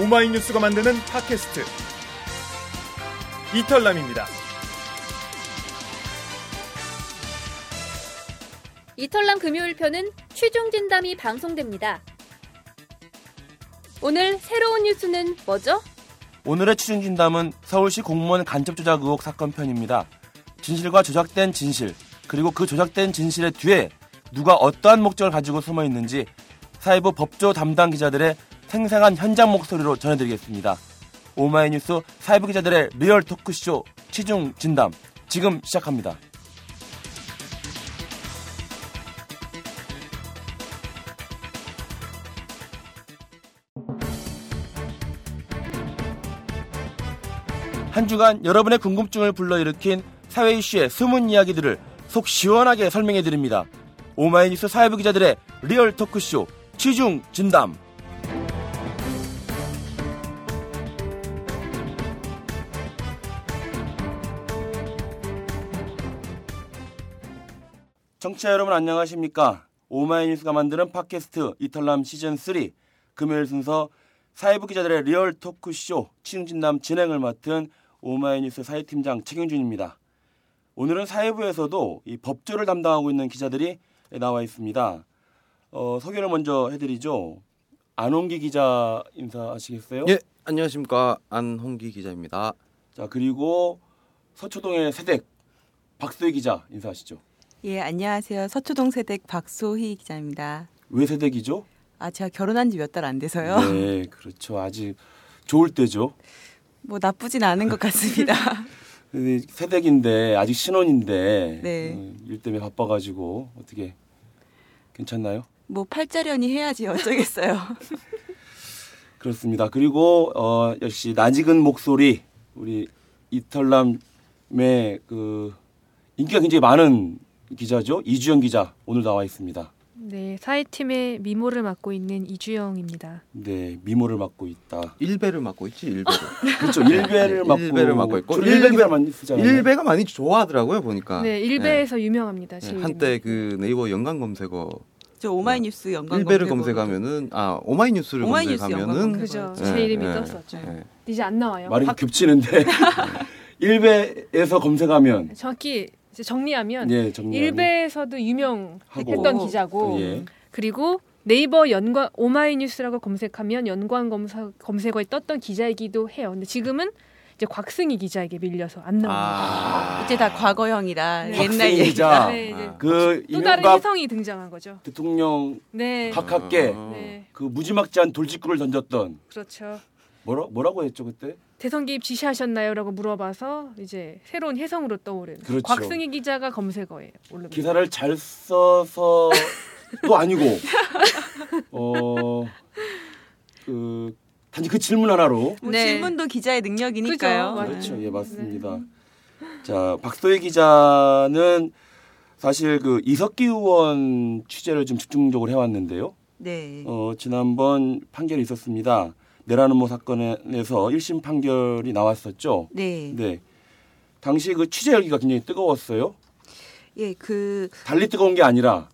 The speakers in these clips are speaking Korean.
오마이뉴스가 만드는 팟캐스트 이털남입니다. 이털남 금요일 편은 최종 진담이 방송됩니다. 오늘 새로운 뉴스는 뭐죠? 오늘의 취중 진담은 서울시 공무원 간첩 조작 의혹 사건 편입니다. 진실과 조작된 진실, 그리고 그 조작된 진실의 뒤에 누가 어떠한 목적을 가지고 숨어 있는지 사회부 법조 담당 기자들의 생생한 현장 목소리로 전해드리겠습니다. 오마이뉴스 사회부 기자들의 리얼 토크쇼 취중 진담 지금 시작합니다. 한 주간 여러분의 궁금증을 불러일으킨 사회 이슈의 숨은 이야기들을 속 시원하게 설명해 드립니다. 오마이뉴스 사회부 기자들의 리얼 토크쇼 취중 진담. 청취자 여러분 안녕하십니까? 오마이뉴스가 만드는 팟캐스트 이털남 시즌 3 금요일 순서 사회부 기자들의 리얼 토크쇼 진담 진행을 맡은 오마이뉴스 사회팀장 최경준입니다. 오늘은 사회부에서도 이 법조를 담당하고 있는 기자들이 나와 있습니다. 어, 소개를 먼저 해드리죠. 안홍기 기자 인사하시겠어요? 예, 안녕하십니까 안홍기 기자입니다. 자 그리고 서초동의 세댁 박소희 기자 인사하시죠. 예, 안녕하세요. 서초동 세댁 박소희 기자입니다. 왜 세댁이죠? 아, 제가 결혼한 지 몇 달 안 돼서요. 네, 그렇죠. 아직 좋을 때죠. 뭐 나쁘진 않은 것 같습니다. 세댁인데 아직 신혼인데 네. 음, 일 때문에 바빠가지고 어떻게 괜찮나요? 뭐 팔자련이 해야지 어쩌겠어요. 그렇습니다. 그리고 어, 역시 낯익은 목소리 우리 이털남의 그 인기가 굉장히 많은 기자죠 이주영 기자 오늘 나와 있습니다. 네, 사회팀의 미모를 맡고 있는 이주영입니다. 네 미모를 맡고 있다. 일배를 맡고 있지 일배를. 그렇죠 일배를 맡고 일배를 맡고 있고 주로 일배가 많이 쓰잖아요. 일배가 많이 좋아하더라고요 보니까. 네, 일베에서 유명합니다. 네, 제 한때. 그 네이버 연관 검색어 저 오마이뉴스 연관 일배를 검색하면은 아 오마이뉴스를 오마이뉴스 검색하면은 그죠. 예, 제 이름이 예, 떴었죠. 예. 이제 안 나와요. 말이 확- 겹치는데 일배에서 검색하면 정확히 이제 정리하면 예 정리 일베에서도 유명했던. 기자고 예. 그리고 네이버 연관 오마이뉴스라고 검색하면 연관 검사, 검색어에 떴던 기자이기도 해요. 근데 지금은 이제 곽승희 기자에게 밀려서 안 나옵니다. 아 이제 다 과거형이라 네. 옛날 박승희 얘기. 기자 네, 이제 아. 그또 다른 혜성이 등장한 거죠. 대통령 네, 가깝게 어. 네, 그 무지막지한 돌직구를 던졌던 그렇죠. 뭐라 뭐라고 했죠 그때? 대선 개입 지시하셨나요?라고 물어봐서 이제 새로운 혜성으로 떠오른 그렇죠. 곽승희 기자가 검색어에 올릅니다. 기사를 잘 써서 또 아니고 어 그 단지 그 질문 하나로 뭐 네. 질문도 기자의 능력이니까요. 그죠, 맞아요. 그렇죠 예 맞습니다 자 박소희 기자는 사실 그 이석기 의원 취재를 좀 집중적으로 해왔는데요 네. 어 지난번 판결이 있었습니다 내라는모 사건에서 1심 판결이 나왔었죠? 네. 네. 당시 그 취재 열기가 굉장히 뜨거웠어요? 예, 그 달리 뜨거운 게 아니라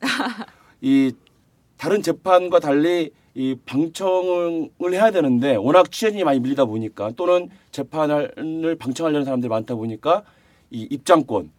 이 다른 재판과 달리 이 방청을 해야 되는데 워낙 취재진이 많이 밀리다 보니까 또는 재판을 방청하려는 사람들이 많다 보니까 이 입장권,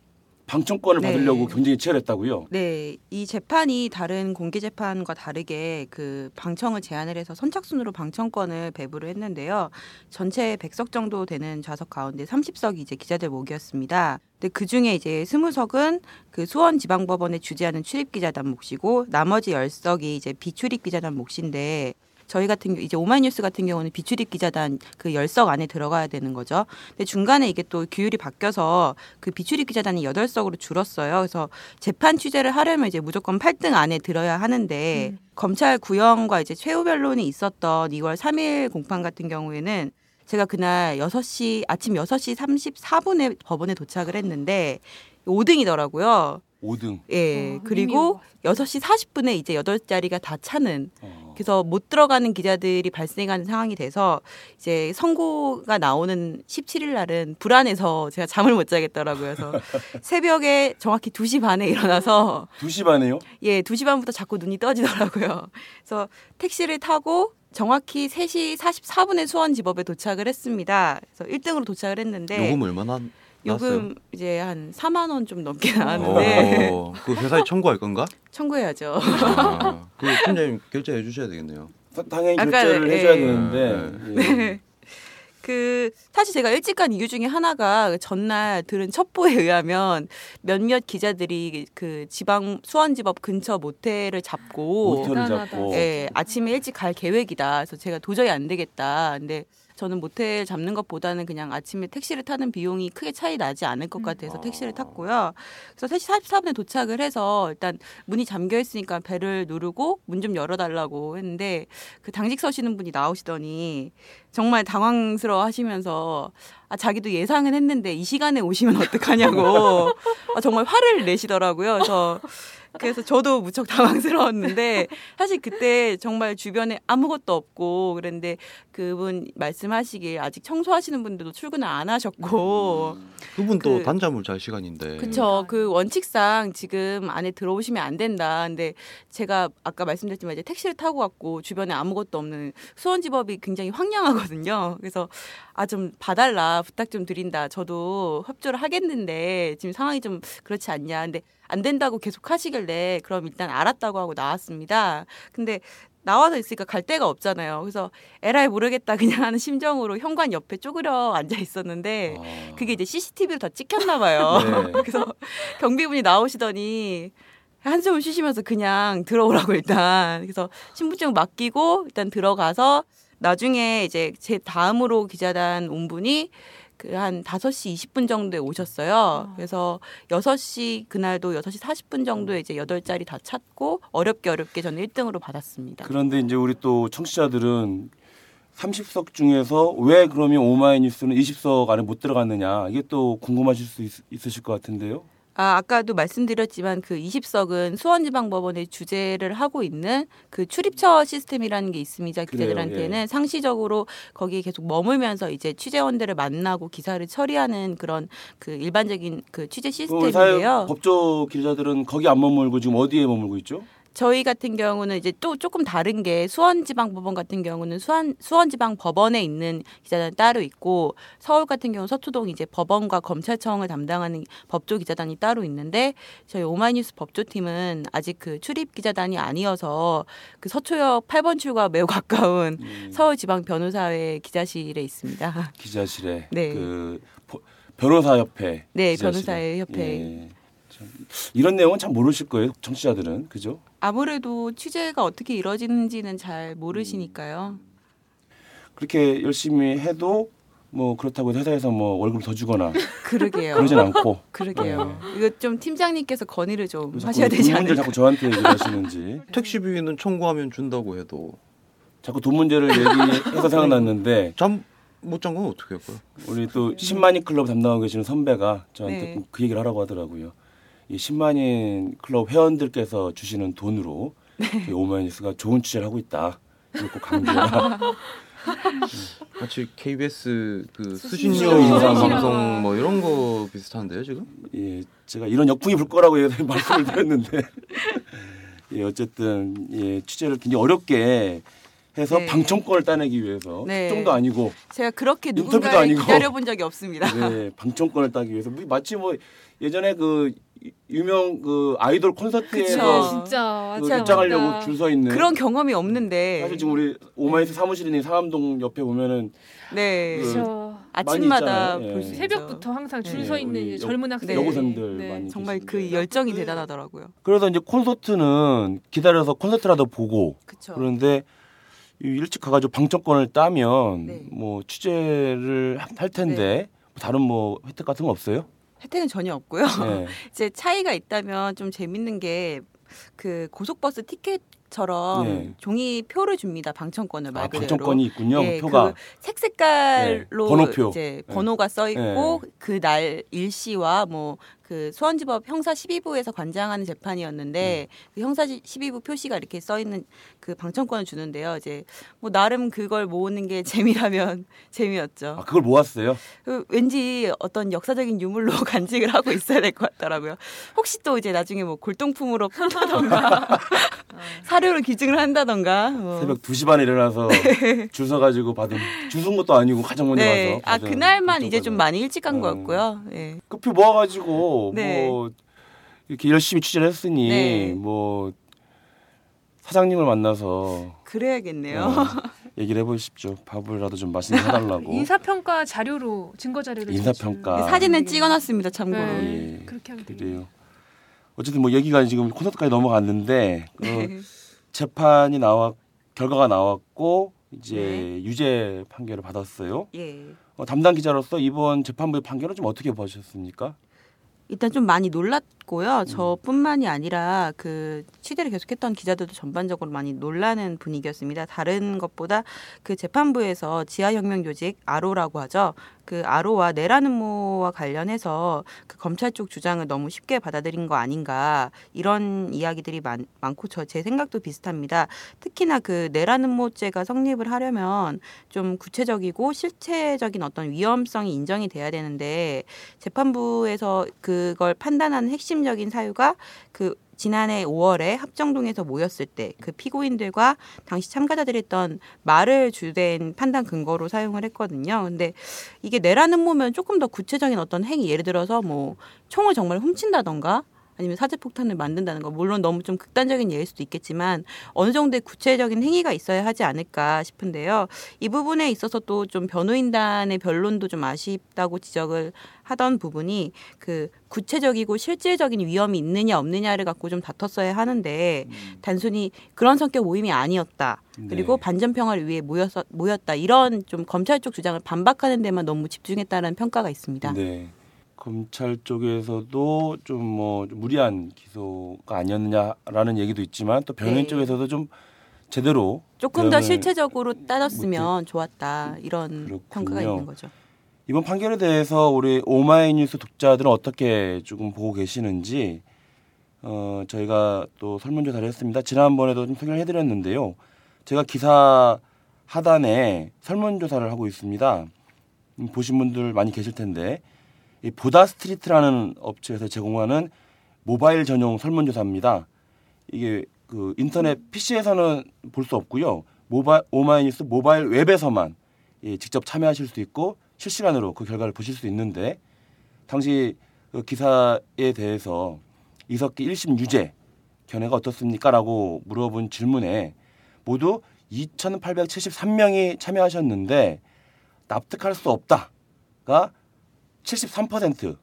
방청권을 네. 받으려고 경쟁이 치열했다고요. 네, 이 재판이 다른 공개 재판과 다르게 그 방청을 제한을 해서 선착순으로 방청권을 배부를 했는데요. 전체 100석 정도 되는 좌석 가운데 30석이 이제 기자들 목이었습니다. 근데 그 중에 이제 20석은 그 수원지방법원에 주재하는 출입기자단 몫이고 나머지 10석이 이제 비출입 기자단 몫인데 저희 같은 경우 이제 오마이뉴스 같은 경우는 비출입 기자단 그 열석 안에 들어가야 되는 거죠. 근데 중간에 이게 또 규율이 바뀌어서 그 비출입 기자단이 여덟 석으로 줄었어요. 그래서 재판 취재를 하려면 이제 무조건 8등 안에 들어야 하는데 검찰 구형과 이제 최후 변론이 있었던 2월 3일 공판 같은 경우에는 제가 그날 6시 아침 6시 34분에 법원에 도착을 했는데 5등이더라고요. 5등. 예. 어, 그리고 6시 40분에 이제 8자리가 다 차는 어. 그래서 못 들어가는 기자들이 발생하는 상황이 돼서 이제 선고가 나오는 17일 날은 불안해서 제가 잠을 못 자겠더라고요. 그래서 새벽에 정확히 2시 반에 일어나서 2시 반에요? 예, 2시 반부터 자꾸 눈이 떠지더라고요. 그래서 택시를 타고 정확히 3시 44분에 수원지법에 도착을 했습니다. 그래서 1등으로 도착을 했는데 요금 얼마나 나왔어요? 요금 이제 한 4만 원 좀 넘게 나왔는데 어, 그 회사에 청구할 건가? 청구해야죠. 아, 그 팀장님 결제해 주셔야 되겠네요. 사- 당연히 아까, 결제를 예. 해줘야 되는데 예. 그 사실 제가 일찍 간 이유 중에 하나가 전날 들은 첩보에 의하면 몇몇 기자들이 그 지방 수원지법 근처 모텔을 잡고 모텔을 대단하다. 잡고 예, 아침에 일찍 갈 계획이다. 그래서 제가 도저히 안 되겠다. 근데 저는 모텔 잡는 것보다는 그냥 아침에 택시를 타는 비용이 크게 차이 나지 않을 것 같아서 택시를 탔고요. 그래서 3시 44분에 도착을 해서 일단 문이 잠겨 있으니까 배를 누르고 문 좀 열어달라고 했는데 그 당직 서시는 분이 나오시더니 정말 당황스러워 하시면서 아, 자기도 예상은 했는데 이 시간에 오시면 어떡하냐고 아, 정말 화를 내시더라고요. 그래서 그래서 저도 무척 당황스러웠는데 사실 그때 정말 주변에 아무것도 없고 그랬는데 그분 말씀하시길 아직 청소하시는 분들도 출근을 안 하셨고 그분 또 그- 단잠을 잘 시간인데. 그쵸. 그 원칙상 지금 안에 들어오시면 안 된다. 근데 제가 아까 말씀드렸지만 이제 택시를 타고 왔고 주변에 아무것도 없는 수원지법이 굉장히 황량하거든요. 그래서 아 좀 봐달라. 부탁 좀 드린다. 저도 협조를 하겠는데 지금 상황이 좀 그렇지 않냐. 근데 안 된다고 계속 하시길래 그럼 일단 알았다고 하고 나왔습니다 근데 나와서 있으니까 갈 데가 없잖아요 그래서 에라이 모르겠다 그냥 하는 심정으로 현관 옆에 쪼그려 앉아 있었는데 아. 그게 이제 CCTV로 다 찍혔나 봐요. 네. 그래서 경비분이 나오시더니 한숨을 쉬시면서 그냥 들어오라고 일단 그래서 신분증 맡기고 일단 들어가서 나중에 이제 제 다음으로 기자단 온 분이 그한 5시 20분 정도에 오셨어요. 그래서 6시 그날도 6시 40분 정도에 이제 8자리 다 찾고 어렵게 어렵게 저는 1등으로 받았습니다. 그런데 이제 우리 또 청취자들은 30석 중에서 왜 그러면 오마이뉴스는 20석 안에 못 들어갔느냐 이게 또 궁금하실 수 있, 있으실 것 같은데요. 아, 아까도 말씀드렸지만 그 20석은 수원지방법원의 주재를 하고 있는 그 출입처 시스템이라는 게 있습니다. 기자들한테는 예. 상시적으로 거기에 계속 머물면서 이제 취재원들을 만나고 기사를 처리하는 그런 그 일반적인 그 취재 사회 시스템인데요. 법조 기자들은 거기 안 머물고 지금 어디에 머물고 있죠? 저희 같은 경우는 이제 또 조금 다른 게 수원지방법원 같은 경우는 수원 수원지방법원에 있는 기자단 따로 있고 서울 같은 경우 서초동 이제 법원과 검찰청을 담당하는 법조 기자단이 따로 있는데 저희 오마이뉴스 법조팀은 아직 그 출입 기자단이 아니어서 그 서초역 8번 출구와 매우 가까운 음, 서울지방 변호사회 기자실에 있습니다. 기자실에 네. 그 보- 변호사협회 네, 기자실에. 변호사회 협회. 예. 참, 이런 내용은 참 모르실 거예요 청취자들은 그죠? 아무래도 취재가 어떻게 이루어지는지는 잘 모르시니까요. 그렇게 열심히 해도 뭐 그렇다고 회사에서 뭐 월급 더 주거나 그러게요. 그러진 않고 그러게요. 이거 좀 팀장님께서 건의를 좀 하셔야 되지 돈 않을까. 자꾸 저한테 얘기를 하시는지 택시비는 청구하면 준다고 해도 자꾸 돈 문제를 얘기해서 생각났는데 잠못 잔건 어떻게 할까요? 우리 또 10만인 클럽 담당하고 계시는 선배가 저한테 네. 꼭그 얘기를 하라고 하더라고요. 이 10만인 클럽 회원들께서 주시는 돈으로 네. 오마이뉴스가 좋은 취재를 하고 있다. 이걸 꼭 강조해라. 마치 KBS 그 수신료 인상. 방송 뭐 이런 거 비슷한데요 지금? 예, 제가 이런 역풍이 불 거라고 말씀을 드렸는데 예, 어쨌든 예, 취재를 굉장히 어렵게 해서 네. 방청권을 따내기 위해서 네. 특종도 아니고 제가 그렇게 누군가를 아니고. 기다려본 적이 없습니다. 네, 방청권을 따기 위해서 뭐 마치 뭐 예전에 그 유명 그 아이돌 콘서트에서 그쵸. 그 입장하려고. 줄 서 있는 그런 경험이 없는데. 사실 지금 우리 오마이뉴스 사무실이 있는 상암동 옆에 보면은 네. 그. 아침마다 많이 있잖아요. 볼수 예. 새벽부터 항상 줄서 네, 있는 여- 젊은 학생 여고생들 네, 많이 정말 그 계신데. 열정이 대단하더라고요. 그래서 이제 콘서트는 기다려서 콘서트라도 보고 그렇죠. 그런데 이 일찍 가가지고 방청권을 따면 네. 뭐 취재를 하- 할 텐데 다른 뭐 혜택 같은 거 없어요? 혜택은 전혀 없고요. 네. 이제 차이가 있다면 좀 재밌는 게 그 고속버스 티켓처럼 네. 종이 표를 줍니다. 방청권을 말 아, 그대로. 방청권이 있군요. 네, 표가. 그 색색깔로 네, 번호표. 이제 번호가 써 있고 그 날 일시와 뭐 그 수원지법 형사 12부에서 관장하는 재판이었는데 음. 그 형사 12부 표시가 이렇게 써 있는 그 방청권을 주는데요. 이제 뭐 나름 그걸 모으는 게 재미라면 재미였죠. 아, 그걸 모았어요. 그 왠지 어떤 역사적인 유물로 간직을 하고 있어야 될 것 같더라고요. 혹시 또 이제 나중에 뭐 골동품으로 판다던가 사료로 기증을 한다던가. 뭐. 새벽 2시 반에 일어나서 줄 서 가지고 받은 줄선 것도 아니고 가장 먼저 네. 가서 아 받은 그날만 이제 좀. 많이 일찍 간 어. 거였고요. 예. 그표 모아가지고 네. 뭐 이렇게 열심히 취재를 했으니 네. 뭐 사장님을 만나서 그래야겠네요. 어, 얘기를 해보십시오. 밥을라도 좀 맛있는 거 해달라고. 인사평가 자료로 증거 자료를 인사평가. 사진은 찍어놨습니다. 참고로. 네. 예. 그렇게 하면 되겠네요. 그래요. 어쨌든 뭐 얘기가 지금 콘서트까지 넘어갔는데 어, 네. 재판이 나왔 결과가 나왔고 이제 네. 유죄 판결을 받았어요. 예. 어, 담당 기자로서 이번 재판부의 판결은 좀 어떻게 보셨습니까? 일단 좀 많이 놀랐고요. 음. 저뿐만이 아니라 그 취재를 계속했던 기자들도 전반적으로 많이 놀라는 분위기였습니다. 다른 것보다 그 재판부에서 지하혁명 조직 아로라고 하죠. 그 아로와 내라는모와 관련해서 그 검찰 쪽 주장을 너무 쉽게 받아들인 거 아닌가 이런 이야기들이 많, 많고 저 제 생각도 비슷합니다. 특히나 그 내라는모죄가 성립을 하려면 좀 구체적이고 실체적인 어떤 위험성이 인정이 돼야 되는데 재판부에서 그걸 판단하는 핵심적인 사유가 그 지난해 5월에 합정동에서 모였을 때 그 피고인들과 당시 참가자들이 했던 말을 주된 판단 근거로 사용을 했거든요. 근데 이게 내라는 모면 조금 더 구체적인 어떤 행위 예를 들어서 뭐 총을 정말 훔친다던가 아니면 사제폭탄을 만든다는 거 물론 너무 좀 극단적인 예일 수도 있겠지만 어느 정도의 구체적인 행위가 있어야 하지 않을까 싶은데요. 이 부분에 있어서 또 좀 변호인단의 변론도 좀 아쉽다고 지적을 하던 부분이 그 구체적이고 실질적인 위험이 있느냐 없느냐를 갖고 좀 다퉜어야 하는데 단순히 그런 성격 모임이 아니었다. 그리고 네. 반전 평화를 위해 모였어, 모였다. 이런 좀 검찰 쪽 주장을 반박하는 데만 너무 집중했다는 평가가 있습니다. 네. 검찰 쪽에서도 좀 뭐 무리한 기소가 아니었느냐라는 얘기도 있지만 또 변호인 네. 쪽에서도 좀 제대로 조금 더 실체적으로 따졌으면 좋았다. 이런 그렇군요. 평가가 있는 거죠. 이번 판결에 대해서 우리 오마이뉴스 독자들은 어떻게 조금 보고 계시는지 어, 저희가 또 설문조사를 했습니다. 지난번에도 좀 소개를 해드렸는데요. 제가 기사 하단에 설문조사를 하고 있습니다. 음, 보신 분들 많이 계실 텐데 이 보다 스트리트라는 업체에서 제공하는 모바일 전용 설문조사입니다. 이게 그 인터넷 PC에서는 볼 수 없고요. 모바 오마이뉴스 모바일 웹에서만 예, 직접 참여하실 수 있고 실시간으로 그 결과를 보실 수 있는데 당시 그 기사에 대해서 이석기 1심 유죄 견해가 어떻습니까?라고 물어본 질문에 모두 2,873명이 참여하셨는데 납득할 수 없다가 73%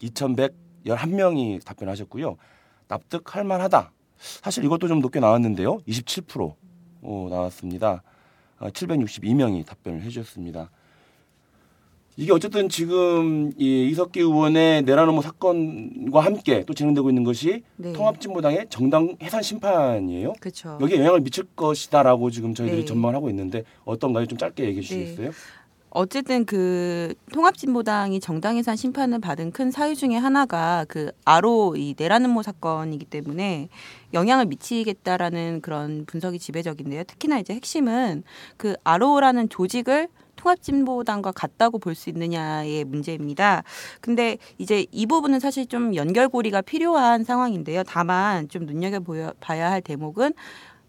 2,111명이 답변하셨고요. 납득할 만하다. 사실 이것도 좀 높게 나왔는데요. 27% 어, 나왔습니다. 762명이 답변을 해주셨습니다. 이게 어쨌든 지금 이 이석기 의원의 내라노모 사건과 함께 또 진행되고 있는 것이 네. 통합진보당의 정당 해산 심판이에요. 그렇죠. 여기에 영향을 미칠 것이다라고 지금 저희들이 네. 전망을 하고 있는데 어떤가요? 좀 짧게 얘기해 주시겠어요? 어쨌든 그 통합진보당이 정당해산 심판을 받은 큰 사유 중에 하나가 그 아로 이 내라는모 사건이기 때문에 영향을 미치겠다라는 그런 분석이 지배적인데요. 특히나 이제 핵심은 그 아로라는 조직을 통합진보당과 같다고 볼 수 있느냐의 문제입니다. 근데 이제 이 부분은 사실 좀 연결고리가 필요한 상황인데요. 다만 좀 눈여겨 봐야 할 대목은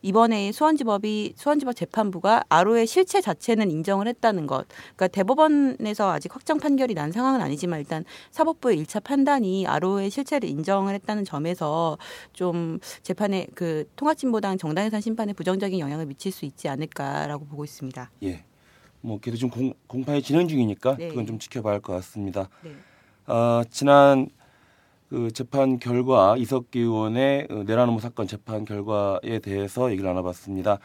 이번에 수원지법이 수원지법 재판부가 아로의 실체 자체는 인정을 했다는 것. 그러니까 대법원에서 아직 확정 판결이 난 상황은 아니지만 일단 사법부의 일차 판단이 아로의 실체를 인정을 했다는 점에서 좀 재판에 그 통합진보당 정당해산 심판에 부정적인 영향을 미칠 수 있지 않을까라고 보고 있습니다. 예. 뭐 지금 공, 공판이 진행 중이니까 네. 그건 좀 지켜봐야 할 것 같습니다. 네. 어, 지난 그 재판 결과 이석기 의원의 어, 내라노모 사건 재판 결과에 대해서 얘기를 나눠봤습니다.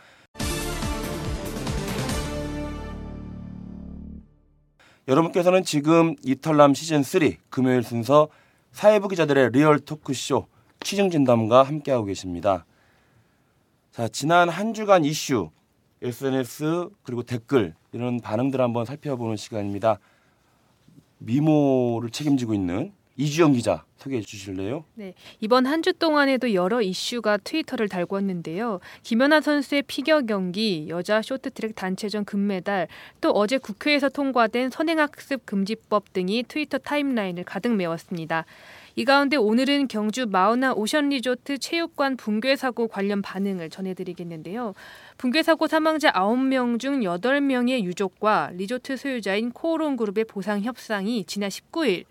여러분께서는 지금 이털남 시즌 3 금요일 순서 사회부 기자들의 리얼 토크쇼 취중 진담과 함께하고 계십니다. 자, 지난 한 주간 이슈, SNS 그리고 댓글 이런 반응들 한번 살펴보는 시간입니다. 미모를 책임지고 있는 이주영 기자 소개해 주실래요? 이번 한 주 동안에도 여러 이슈가 트위터를 달궜는데요. 김연아 선수의 피겨 경기, 여자 쇼트트랙 단체전 금메달, 또 어제 국회에서 통과된 선행학습 금지법 등이 트위터 타임라인을 가득 메웠습니다. 이 가운데 오늘은 경주 마우나 오션 리조트 체육관 붕괴 사고 관련 반응을 전해드리겠는데요. 붕괴 사고 사망자 9명 중 8명의 유족과 리조트 소유자인 코오롱 그룹의 보상 협상이 지난 19일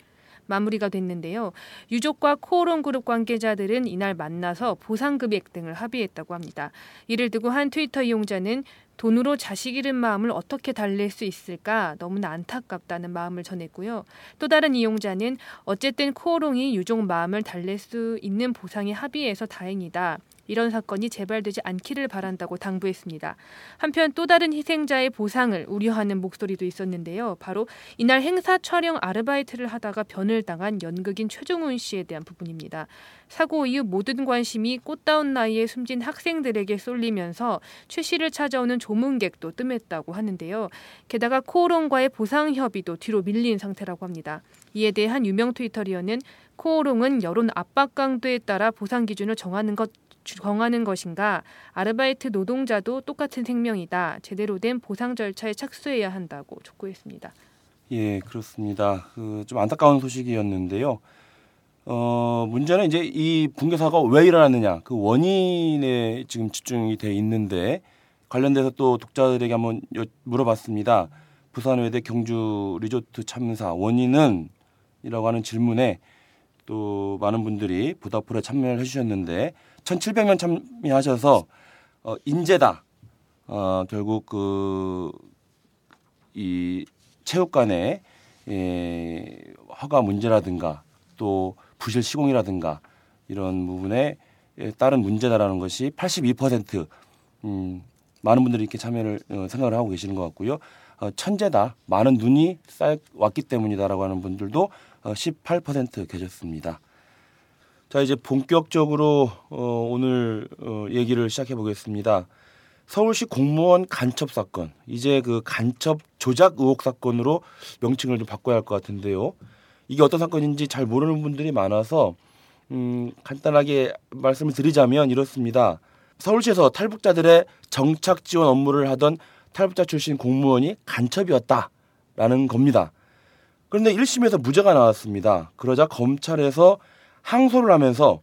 마무리가 됐는데요. 유족과 코오롱 그룹 관계자들은 이날 만나서 보상 금액 등을 합의했다고 합니다. 이를 두고 한 트위터 이용자는 돈으로 자식 잃은 마음을 어떻게 달랠 수 있을까 너무나 안타깝다는 마음을 전했고요. 또 다른 이용자는 어쨌든 코오롱이 유족 마음을 달랠 수 있는 보상에 합의해서 다행이다. 이런 사건이 재발되지 않기를 바란다고 당부했습니다. 한편 또 다른 희생자의 보상을 우려하는 목소리도 있었는데요. 바로 이날 행사 촬영 아르바이트를 하다가 변을 당한 연극인 최종훈 씨에 대한 부분입니다. 사고 이후 모든 관심이 꽃다운 나이에 숨진 학생들에게 쏠리면서 최 씨를 찾아오는 조문객도 뜸했다고 하는데요. 게다가 코오롱과의 보상 협의도 뒤로 밀린 상태라고 합니다. 이에 대해 한 유명 트위터리어는 코오롱은 여론 압박 강도에 따라 보상 기준을 정하는 것 정하는 것인가? 아르바이트 노동자도 똑같은 생명이다. 제대로 된 보상 절차에 착수해야 한다고 촉구했습니다. 예, 그렇습니다. 그 좀 안타까운 소식이었는데요. 어, 문제는 이제 이 붕괴 사고가 왜 일어났느냐 그 원인에 지금 집중이 돼 있는데 관련돼서 또 독자들에게 한번 여, 물어봤습니다. 부산외대 경주 리조트 참사 원인은 이라고 하는 질문에 또 많은 분들이 보답풀에 참여를 해주셨는데 1,700명 참여하셔서 어, 인재다. 어, 결국 그 이 체육관의 예, 허가 문제라든가 또 부실 시공이라든가 이런 부분에 예, 따른 문제다라는 것이 82% 음, 많은 분들이 이렇게 참여를 어, 생각을 하고 계시는 것 같고요. 어, 천재다. 많은 눈이 쌓여 왔기 때문이다라고 하는 분들도 어, 18% 계셨습니다. 자 이제 본격적으로 어, 오늘 어, 얘기를 시작해 보겠습니다. 서울시 공무원 간첩 사건 이제 그 간첩 조작 의혹 사건으로 명칭을 좀 바꿔야 할 것 같은데요. 이게 어떤 사건인지 잘 모르는 분들이 많아서 음, 간단하게 말씀을 드리자면 이렇습니다. 서울시에서 탈북자들의 정착 지원 업무를 하던 탈북자 출신 공무원이 간첩이었다라는 겁니다. 그런데 1심에서 무죄가 나왔습니다. 그러자 검찰에서 항소를 하면서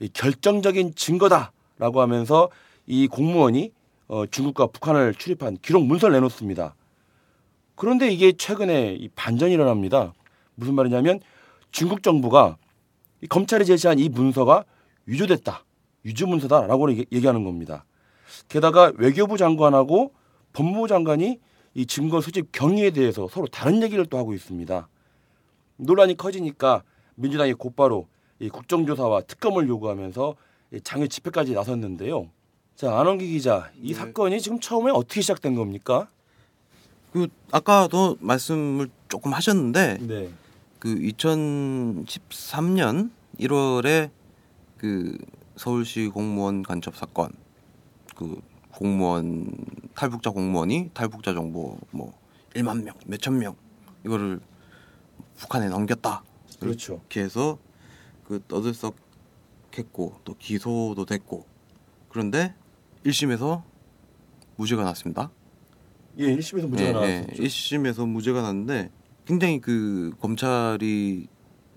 이 결정적인 증거다라고 하면서 이 공무원이 어, 중국과 북한을 출입한 기록 문서를 내놓습니다. 그런데 이게 최근에 이 반전이 일어납니다. 무슨 말이냐면 중국 정부가 이 검찰이 제시한 이 문서가 위조됐다, 위조 문서다라고 얘기- 얘기하는 겁니다. 게다가 외교부 장관하고 법무부 장관이 이 증거 수집 경위에 대해서 서로 다른 얘기를 또 하고 있습니다. 논란이 커지니까 민주당이 곧바로 이 국정조사와 특검을 요구하면서 이 장외 집회까지 나섰는데요. 자 안원기 기자, 이 네. 사건이 지금 처음에 어떻게 시작된 겁니까? 그 아까도 말씀을 조금 하셨는데 네, 그 2013년 1월에 그 서울시 공무원 간첩 사건 그 공무원 탈북자 공무원이 탈북자 정보 뭐 1만 명, 몇천 명 이거를 북한에 넘겼다. 그렇죠. 이렇게 해서 그 떠들썩했고 또 기소도 됐고 그런데 1심에서 무죄가 났습니다. 예, 1심에서 무죄가 예, 나왔었죠. 예, 1심에서 무죄가 났는데 굉장히 그 검찰이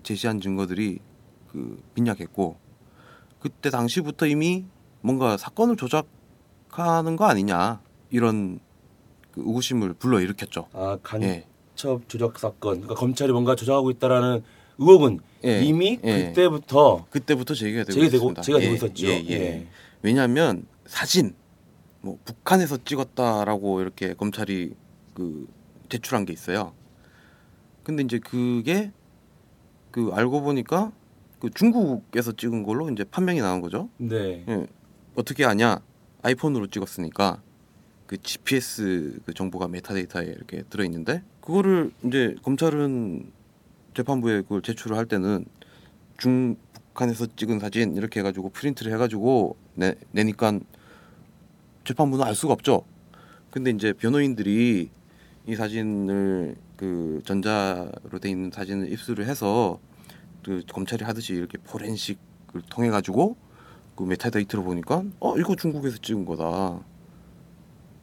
제시한 증거들이 그 빈약했고 그때 당시부터 이미 뭔가 사건을 조작하는 거 아니냐 이런 그 의구심을 불러 일으켰죠. 아 간첩 예. 조작 사건, 그러니까 검찰이 뭔가 조작하고 있다라는 의혹은 예, 이미 예. 그때부터 그때부터 제기가 되고 제기되고 있습니다. 제가 되고 예, 있었죠. 예, 예. 왜냐하면 사진 뭐 북한에서 찍었다라고 이렇게 검찰이 그 제출한 게 있어요. 근데 이제 그게 그 알고 보니까 그 중국에서 찍은 걸로 이제 판명이 나온 거죠. 네. 예. 어떻게 아냐? 아이폰으로 찍었으니까 그 GPS 그 정보가 메타데이터에 이렇게 들어 있는데 그거를 이제 검찰은 재판부에 그걸 제출을 할 때는 중 북한에서 찍은 사진 이렇게 해가지고 프린트를 해가지고 내, 내니까 재판부는 알 수가 없죠. 근데 이제 변호인들이 이 사진을 그 전자로 돼 있는 사진을 입수를 해서 그 검찰이 하듯이 이렇게 포렌식을 통해 가지고 그 메타데이터를 보니까 어 이거 중국에서 찍은 거다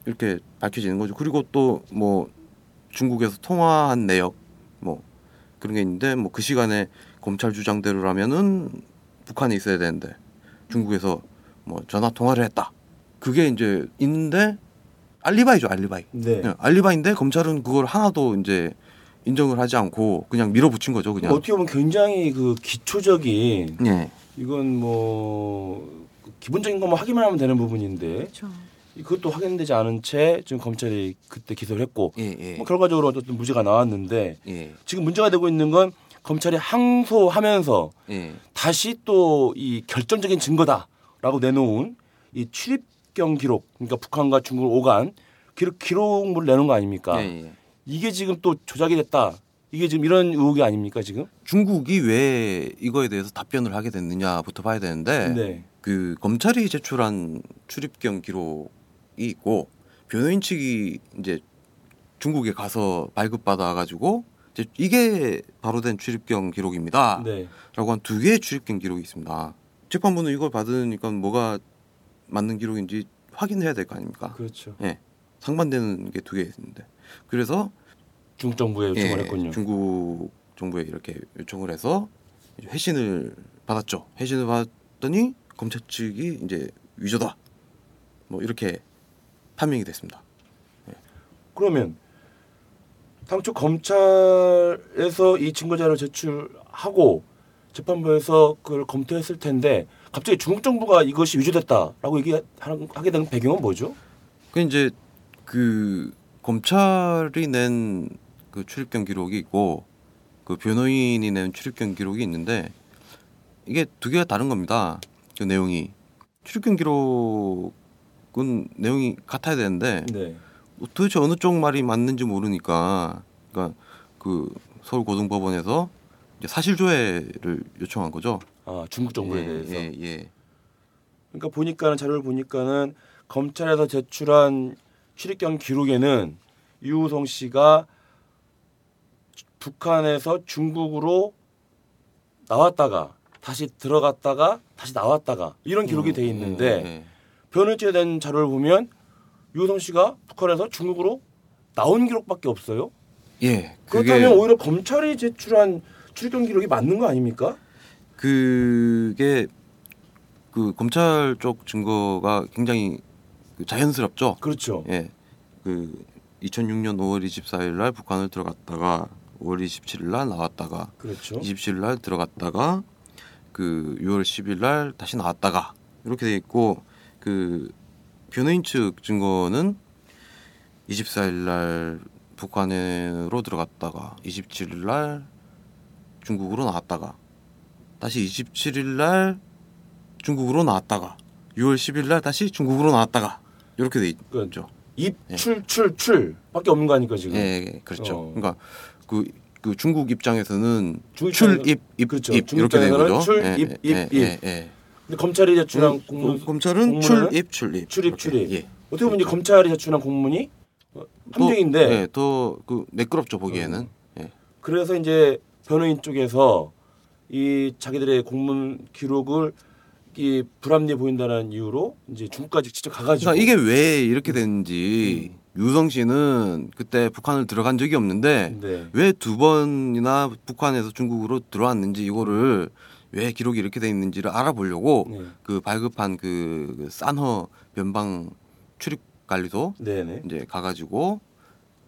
이렇게 밝혀지는 거죠. 그리고 또 뭐 중국에서 통화한 내역 뭐 그런 게 있는데 뭐 그 시간에 검찰 주장대로라면은 북한에 있어야 되는데 중국에서 뭐 전화 통화를 했다. 그게 이제 있는데 알리바이죠 알리바이. 네. 예, 알리바이인데 검찰은 그걸 하나도 이제 인정을 하지 않고 그냥 밀어붙인 거죠 그냥. 어떻게 보면 굉장히 그 기초적인 예. 이건 뭐 기본적인 것만 확인만 하면 되는 부분인데 그렇죠. 그것도 확인되지 않은 채 지금 검찰이 그때 기소를 했고 예, 예. 뭐 결과적으로 어쨌든 무죄가 나왔는데 예. 지금 문제가 되고 있는 건 검찰이 항소하면서 예. 다시 또 이 결정적인 증거다라고 내놓은 이 출입경 기록 그러니까 북한과 중국을 오간 기록 기록물을 내놓은 거 아닙니까? 예, 예. 이게 지금 또 조작이 됐다. 이게 지금 이런 의혹이 아닙니까 지금? 중국이 왜 이거에 대해서 답변을 하게 됐느냐부터 봐야 되는데 네. 그 검찰이 제출한 출입경 기록이 있고 변호인 측이 이제 중국에 가서 발급받아 가지고 이제 이게 바로 된 출입경 기록입니다. 네. 라고 한 두 개의 출입경 기록이 있습니다. 재판부는 이걸 받으니까 뭐가 맞는 기록인지 확인해야 될 거 아닙니까? 그렇죠. 상반되는 게 두 개 있는데 그래서 중국 정부에 요청을 예, 했군요. 중국 정부에 이렇게 요청을 해서 회신을 받았죠. 회신을 받았더니 검찰 측이 이제 위조다. 뭐 이렇게 판명이 됐습니다. 그러면 당초 검찰에서 이 증거자를 제출하고 재판부에서 그걸 검토했을 텐데 갑자기 중국 정부가 이것이 위조됐다라고 얘기하게 된 배경은 뭐죠? 그 이제 그 검찰이 낸 그 출입경 기록이 있고 그 변호인이 낸 출입경 기록이 있는데 이게 두 개가 다른 겁니다. 그 내용이 출입경 기록 은 내용이 같아야 되는데 네. 도대체 어느 쪽 말이 맞는지 모르니까 그러니까 그 서울 고등법원에서 사실 조회를 요청한 거죠. 아 중국 정부에 예, 대해서. 예, 예. 그러니까 보니까는 자료를 보니까는 검찰에서 제출한 출입경 기록에는 유우성 씨가 북한에서 중국으로 나왔다가 다시 들어갔다가 다시 나왔다가 이런 기록이 돼 있는데 예, 변호인에 대한 자료를 보면 유우성 씨가 북한에서 중국으로 나온 기록밖에 없어요. 예. 예, 그렇다면 그게 오히려 검찰이 제출한 출입경 기록이 맞는 거 아닙니까? 그게 그 검찰 쪽 증거가 굉장히 그 자연스럽죠. 그렇죠. 예. 그 2006년 5월 24일 날 북한을 들어갔다가 5월 27일 날 나왔다가 그렇죠. 27일 날 들어갔다가 그 6월 10일 날 다시 나왔다가 이렇게 돼 있고 그 변호인 측 증거는 24일 날 북한으로 들어갔다가 27일 날 중국으로 나왔다가 다시 27일 날 중국으로 나왔다가 6월 10일 날 다시 중국으로 나왔다가 이렇게 돼 있죠. 입출출출밖에 없는 거 아닙니까 지금? 예, 예, 그렇죠. 어. 그러니까 그, 그 중국 입장에서는 중국 출입 입 그렇죠. 입 이렇게 된 입장에서는 거죠. 출, 예, 입, 예, 입, 예, 입. 예, 예. 근데 검찰이 제출한 음, 공문 검찰은 공문은 출입 출입 출입. 출입. 예. 어떻게 보면 이제 검찰이 제출한 공문이 어, 함정인데 예, 더그 매끄럽죠 보기에는. 예. 그래서 이제 변호인 쪽에서 이 자기들의 공문 기록을 이 불합리해 보인다는 이유로 이제 중국까지 직접 가가지고 그러니까 이게 왜 이렇게 됐는지 음. 유성 씨는 그때 북한을 들어간 적이 없는데 네. 왜두 번이나 북한에서 중국으로 들어왔는지 이거를 왜 기록이 이렇게 돼 있는지를 알아보려고 네. 그 발급한 그 산허 변방 출입 관리소 네네. 이제 가가지고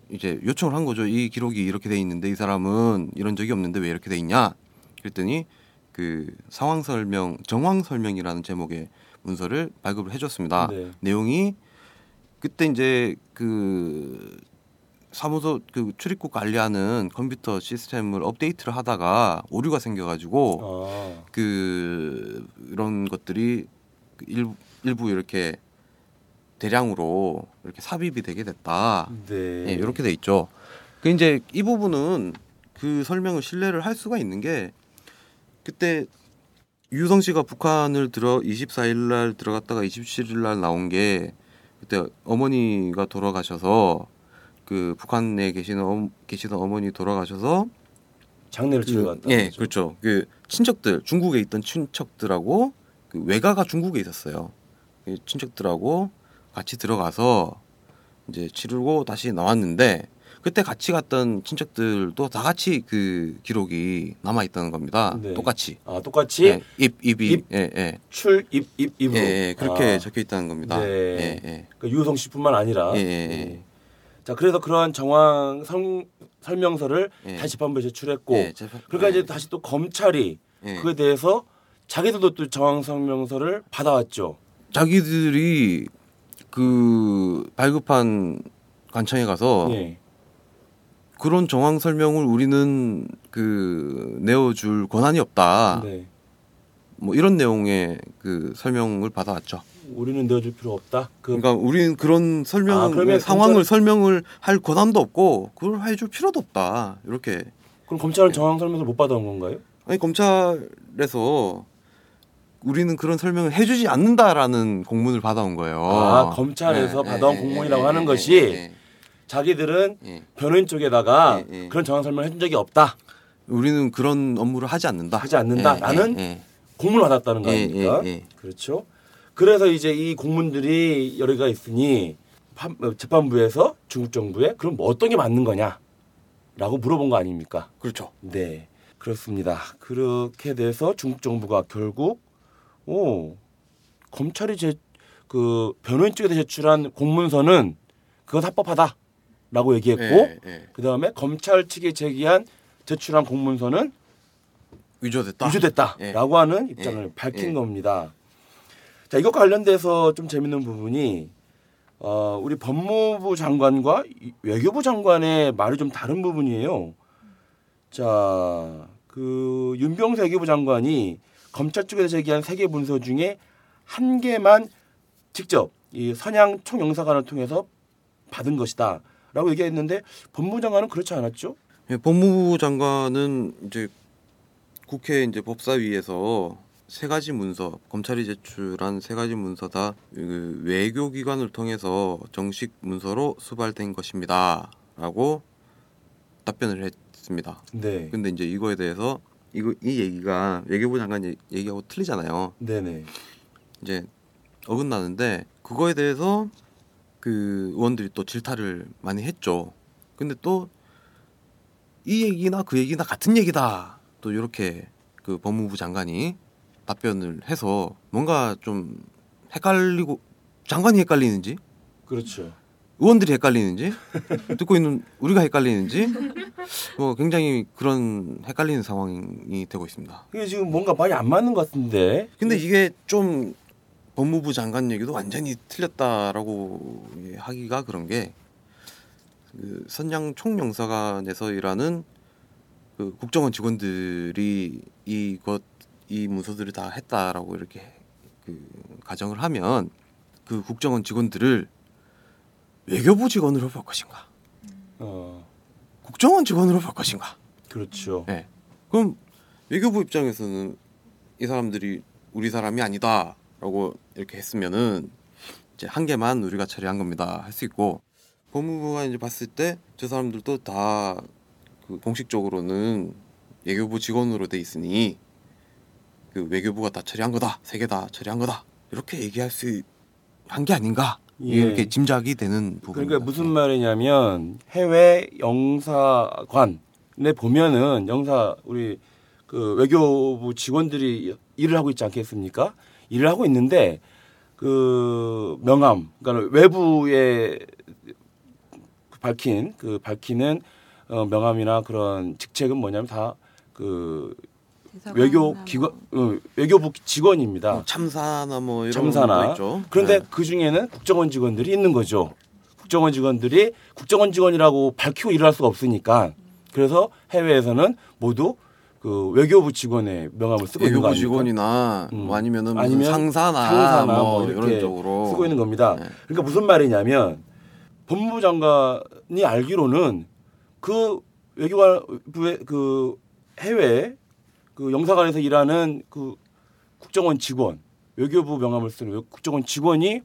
이제 요청을 한 거죠. 이 기록이 이렇게 돼 있는데 이 사람은 이런 적이 없는데 왜 이렇게 돼 있냐? 그랬더니 그 상황 설명, 정황 설명이라는 제목의 문서를 발급을 해줬습니다. 네. 내용이 그때 이제 그 사무소 그 출입국 관리하는 컴퓨터 시스템을 업데이트를 하다가 오류가 생겨가지고 아, 그 이런 것들이 그 일, 일부 이렇게 대량으로 이렇게 삽입이 되게 됐다. 네. 예, 이렇게 돼 있죠. 그 이제 이 부분은 그 설명을 신뢰를 할 수가 있는 게 그때 유성 씨가 북한을 들어 24일 날 들어갔다가 27일 날 나온 게 그때 어머니가 돌아가셔서 그 북한에 계시는 어, 계시던 어머니 돌아가셔서 장례를 치러 그, 갔다. 예, 그렇죠. 그 친척들 중국에 있던 친척들하고 그 외가가 중국에 있었어요. 그 친척들하고 같이 들어가서 이제 치르고 다시 나왔는데 그때 같이 갔던 친척들도 다 같이 그 기록이 남아 있다는 겁니다. 네. 똑같이. 아 똑같이 예, 입 입이 입? 예, 예. 출입입 입으로 예, 예, 그렇게 아, 적혀 있다는 겁니다. 네. 예, 예. 그 유성 씨뿐만 아니라 예, 예, 예. 자 그래서 그러한 정황 설, 설명서를 예. 다시 재판부에 제출했고 예, 재판- 그러니까 예, 이제 다시 또 검찰이 예. 그에 대해서 자기들도 또 정황 설명서를 받아왔죠. 자기들이 그 발급한 관청에 가서 예. 그런 정황 설명을 우리는 그 내어줄 권한이 없다. 네. 뭐 이런 내용의 그 설명을 받아왔죠. 우리는 내어줄 필요 없다. 그 그러니까 우리는 그런 설명 아, 그러면 상황을 검찰- 설명을 할 권한도 없고 그걸 해줄 필요도 없다. 이렇게 그럼 검찰은 정황 설명서 못 받아온 건가요? 아니 검찰에서 우리는 그런 설명을 해주지 않는다라는 공문을 받아온 거예요. 아, 검찰에서 받아온 공문이라고 하는 것이 예, 자기들은 예. 변호인 쪽에다가 예, 예. 그런 정황 설명을 해준 적이 없다. 우리는 그런 업무를 하지 않는다. 하지 않는다. 예, 나는 예, 공문을 받았다는 거 예, 아닙니까? 그렇죠. 그래서 이제 이 공문들이 여러 개가 있으니 판- 어, 재판부에서 중국 정부에 그럼 뭐 어떤 게 맞는 거냐라고 물어본 거 아닙니까? 그렇죠. 네, 그렇습니다. 그렇게 돼서 중국 정부가 결국 오 검찰이 제 그 변호인 쪽에서 제출한 공문서는 그건 합법하다라고 얘기했고 예, 예. 그 다음에 검찰 측이 제기한 제출한 공문서는 위조됐다. 위조됐다라고 예. 하는 입장을 예. 밝힌 예. 겁니다. 자, 이것 관련돼서 좀 재밌는 부분이 어, 우리 법무부 장관과 이- 외교부 장관의 말이 좀 다른 부분이에요. 자, 그 윤병세 외교부 장관이 검찰 쪽에서 제기한 세 개 문서 중에 한 개만 직접 이 선양 총영사관을 통해서 받은 것이다 라고 얘기했는데 법무부 장관은 그렇지 않았죠? 예, 법무부 장관은 이제 국회 이제 법사위에서 세 가지 문서 검찰이 제출한 세 가지 문서 다 그 외교 기관을 통해서 정식 문서로 수발된 것입니다라고 답변을 했습니다. 네, 근데 이제 이거에 대해서 이거 이 얘기가 외교부 장관 얘- 얘기하고 틀리잖아요. 네네. 이제 어긋나는데 그거에 대해서 그 의원들이 또 질타를 많이 했죠. 근데 또 이 얘기나 그 얘기나 같은 얘기다. 또 이렇게 그 법무부 장관이 답변을 해서 뭔가 좀 헷갈리고 장관이 헷갈리는지 그렇죠. 의원들이 헷갈리는지 듣고 있는 우리가 헷갈리는지 뭐 굉장히 그런 헷갈리는 상황이 되고 있습니다. 이게 지금 뭔가 말이 안 맞는 것 같은데. 근데 이게 좀 법무부 장관 얘기도 완전히 틀렸다라고 하기가 그런 게 그 선양 총영사관에서 일하는 그 국정원 직원들이 이것 이 문서들을 다 했다라고 이렇게 그 가정을 하면 그 국정원 직원들을 외교부 직원으로 볼 것인가 어, 국정원 직원으로 볼 것인가 그렇죠. 네. 그럼 외교부 입장에서는 이 사람들이 우리 사람이 아니다라고 이렇게 했으면은 이제 한 개만 우리가 처리한 겁니다 할 수 있고 법무부가 이제 봤을 때 저 사람들도 다 그 공식적으로는 외교부 직원으로 돼 있으니 그 외교부가 다 처리한 거다 세개다 처리한 거다 이렇게 얘기할 수 한 게 아닌가 예. 이렇게 짐작이 되는 부분. 그러니까 무슨 말이냐면 해외 영사관에 보면은 영사 우리 그 외교부 직원들이 일을 하고 있지 않겠습니까? 일을 하고 있는데 그 명함, 그러니까 외부에 밝힌 그 밝히는 어, 명함이나 그런 직책은 뭐냐면 다 그 외교 기관 어, 외교부 직원입니다. 뭐 참사나 뭐 이런 참사나. 거 있죠. 그런데 네. 그 중에는 국정원 직원들이 있는 거죠. 국정원 직원들이 국정원 직원이라고 밝히고 일을 할 수가 없으니까 그래서 해외에서는 모두 그 외교부 직원의 명함을 쓰고 있는 거 외교부 아닙니까? 직원이나 음. 뭐 아니면은 아니면 상사나, 상사나 뭐, 뭐 이렇게 이런 쪽으로 쓰고 있는 겁니다. 네. 그러니까 무슨 말이냐면 법무부 장관이 알기로는 그 외교관부의 그 해외 그 영사관에서 일하는 그 국정원 직원 외교부 명함을 쓰는 외- 국정원 직원이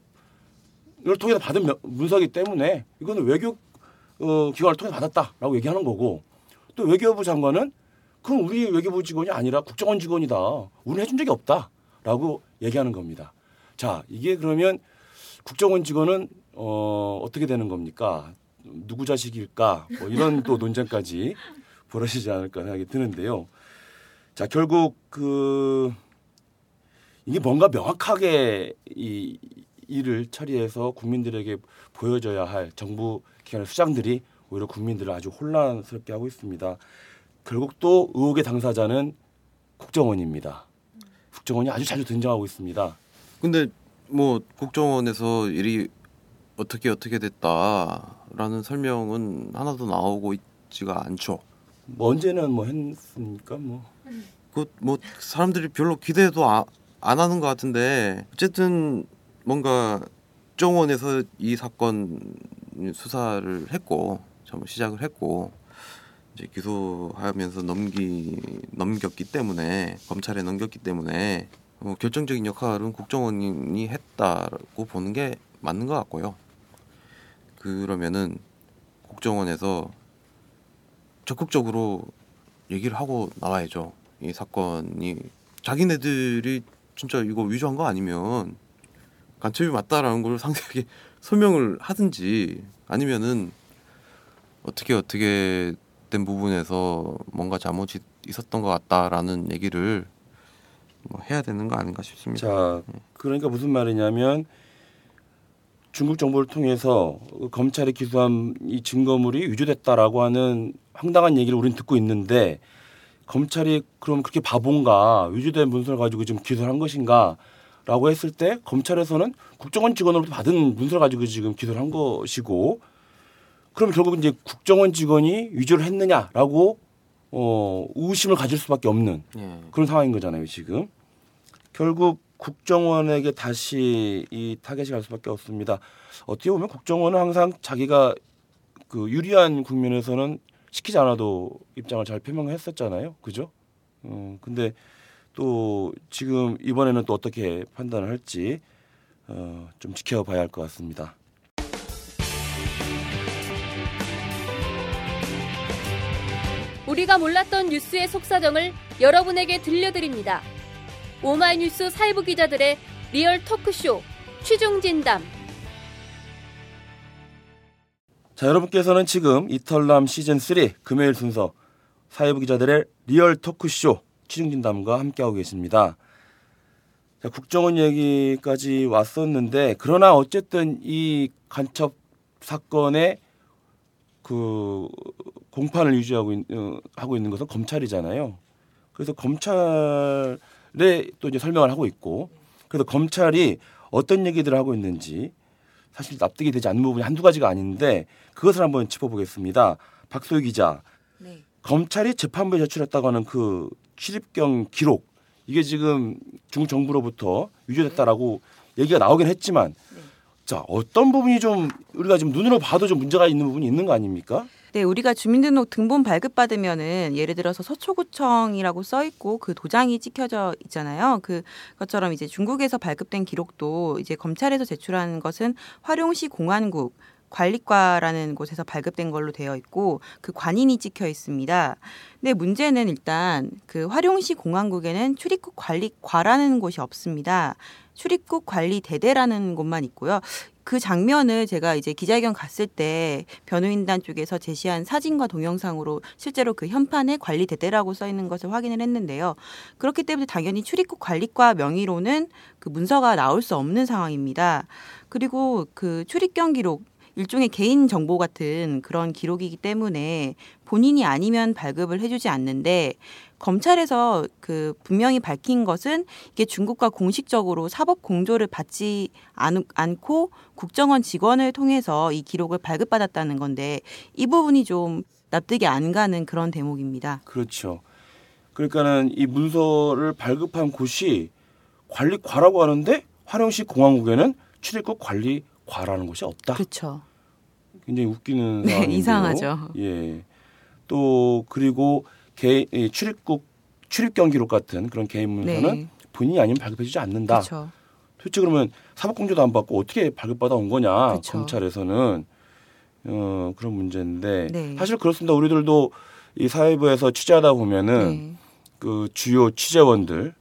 이걸 통해서 받은 명- 문서이기 때문에 이거는 외교 어, 기관을 통해 서 받았다라고 얘기하는 거고 또 외교부 장관은 그럼 우리 외교부 직원이 아니라 국정원 직원이다. 우리는 해준 적이 없다라고 얘기하는 겁니다. 자, 이게 그러면 국정원 직원은 어, 어떻게 되는 겁니까? 누구 자식일까? 뭐 이런 또 논쟁까지 벌어지지 않을까 생각이 드는데요. 자, 결국 그 이게 뭔가 명확하게 이 일을 처리해서 국민들에게 보여줘야 할 정부 기관의 수장들이 오히려 국민들을 아주 혼란스럽게 하고 있습니다. 결국 또 의혹의 당사자는 국정원입니다. 국정원이 아주 자주 등장하고 있습니다. 근데 뭐 국정원에서 일이 어떻게 어떻게 됐다라는 설명은 하나도 나오고 있지가 않죠. 뭐 언제는 뭐 했습니까? 뭐 그뭐 사람들이 별로 기대도 아, 안 하는 것 같은데 어쨌든 뭔가 국정원에서 이 사건 수사를 했고 처음 시작을 했고 이제 기소하면서 넘기 넘겼기 때문에 검찰에 넘겼기 때문에 어, 결정적인 역할은 국정원이 했다고 보는 게 맞는 것 같고요. 그러면은 국정원에서 적극적으로 얘기를 하고 나와야죠. 이 사건이 자기네들이 진짜 이거 위조한 거 아니면 간첩이 맞다라는 걸 상세하게 설명을 하든지 아니면은 어떻게 어떻게 된 부분에서 뭔가 잘못이 있었던 것 같다라는 얘기를 뭐 해야 되는 거 아닌가 싶습니다. 자, 그러니까 무슨 말이냐면 중국 정부를 통해서 검찰이 기소한 이 증거물이 위조됐다라고 하는 황당한 얘기를 우리는 듣고 있는데 검찰이 그럼 그렇게 바본가 위조된 문서를 가지고 지금 기소를 한 것인가 라고 했을 때 검찰에서는 국정원 직원으로부터 받은 문서를 가지고 지금 기소를 한 것이고 그럼 결국 이제 국정원 직원이 위조를 했느냐라고 어, 의심을 가질 수밖에 없는 예. 그런 상황인 거잖아요 지금 결국 국정원에게 다시 이 타겟이 갈 수밖에 없습니다. 어떻게 보면 국정원은 항상 자기가 그 유리한 국면에서는 시키지 않아도 입장을 잘 표명했었잖아요. 그죠? 어, 근데 또 지금 이번에는 또 어떻게 판단을 할지 어, 좀 지켜봐야 할 것 같습니다. 우리가 몰랐던 뉴스의 속사정을 여러분에게 들려드립니다. 오마이뉴스 사회부 기자들의 리얼 토크쇼 취중진담 자, 여러분께서는 지금 이털남 시즌 3 금요일 순서 사회부 기자들의 리얼 토크쇼 취중진담과 함께하고 계십니다. 자, 국정원 얘기까지 왔었는데 그러나 어쨌든 이 간첩 사건의 그 공판을 유지하고 있, 어, 하고 있는 것은 검찰이잖아요. 그래서 검찰에 또 이제 설명을 하고 있고 그래서 검찰이 어떤 얘기들을 하고 있는지 사실 납득이 되지 않는 부분이 한두 가지가 아닌데 그것을 한번 짚어보겠습니다. 박소희 기자, 네. 검찰이 재판부에 제출했다고 하는 그 출입경 기록 이게 지금 중국 정부로부터 위조됐다라고 얘기가 나오긴 했지만 자 어떤 부분이 좀 우리가 지금 눈으로 봐도 좀 문제가 있는 부분이 있는 거 아닙니까? 네, 우리가 주민등록 등본 발급받으면은 예를 들어서 서초구청이라고 써 있고 그 도장이 찍혀져 있잖아요. 그 것처럼 이제 중국에서 발급된 기록도 이제 검찰에서 제출한 것은 화룡시 공안국 관리과라는 곳에서 발급된 걸로 되어 있고 그 관인이 찍혀 있습니다. 근데 문제는 일단 그 화룡시 공안국에는 출입국 관리과라는 곳이 없습니다. 출입국 관리 대대라는 곳만 있고요. 그 장면을 제가 이제 기자회견 갔을 때 변호인단 쪽에서 제시한 사진과 동영상으로 실제로 그 현판에 관리 대대라고 써 있는 것을 확인을 했는데요. 그렇기 때문에 당연히 출입국 관리과 명의로는 그 문서가 나올 수 없는 상황입니다. 그리고 그 출입경 기록 일종의 개인 정보 같은 그런 기록이기 때문에 본인이 아니면 발급을 해주지 않는데 검찰에서 그 분명히 밝힌 것은 이게 중국과 공식적으로 사법 공조를 받지 않, 않고 국정원 직원을 통해서 이 기록을 발급받았다는 건데 이 부분이 좀 납득이 안 가는 그런 대목입니다. 그렇죠. 그러니까는 이 문서를 발급한 곳이 관리과라고 하는데 화령시 공항국에는 출입국 관리과라는 곳이 없다. 그렇죠. 굉장히 웃기는 네, 상황인데요. 이상하죠. 예. 또 그리고 개이 출입국 출입 경 기록 같은 그런 개인 문서는 네. 본인이 아니면 발급해주지 않는다. 그렇죠. 도대체 그러면 사법공조도 안 받고 어떻게 발급받아 온 거냐 그쵸. 검찰에서는 어, 그런 문제인데 네. 사실 그렇습니다. 우리들도 이 사회부에서 취재하다 보면은 네. 그 주요 취재원들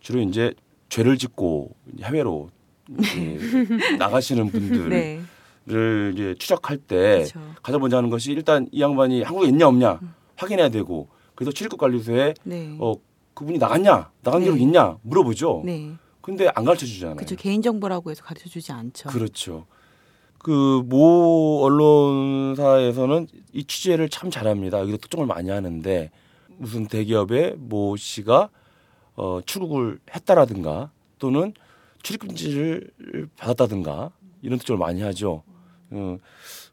주로 이제 죄를 짓고 해외로 나가시는 분들 을 네. 이제 추적할 때 그렇죠. 가장 먼저 하는 것이 일단 이 양반이 한국에 있냐 없냐 확인해야 되고 그래서 출입국 관리소에 네. 어 그분이 나갔냐 나간 네. 기록 있냐 물어보죠. 네. 근데 안 가르쳐 주잖아요. 그렇죠. 개인 정보라고 해서 가르쳐 주지 않죠. 그렇죠. 그 모 언론사에서는 이 취재를 참 잘합니다. 여기서 특종을 많이 하는데 무슨 대기업의 모 씨가 어, 출국을 했다라든가 또는 출입금지를 받았다든가 이런 특종을 많이 하죠. 어,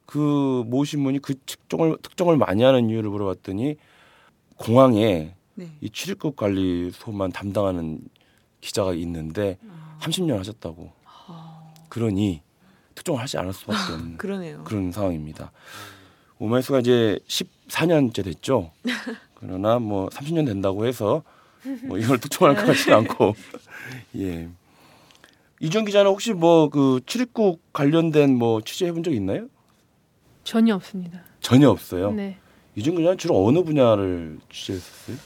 그모 신문이 그 특종을 특종을 많이 하는 이유를 물어봤더니 공항에 네. 이 출입국 관리소만 담당하는 기자가 있는데 아. 30년 하셨다고. 그러니 특종을 하지 않을 수밖에 없는 그러네요. 그런 상황입니다. 오마이뉴스가 이제 14년째 됐죠. 그러나 뭐 30년 된다고 해서 뭐 이걸 특종할 것 같지는 않고 예. 이준 기자는 혹시 뭐 그 출입국 관련된 뭐 취재해 본 적 있나요? 전혀 없습니다. 전혀 없어요. 네. 이준 기자는 주로 어느 분야를 취재했어요?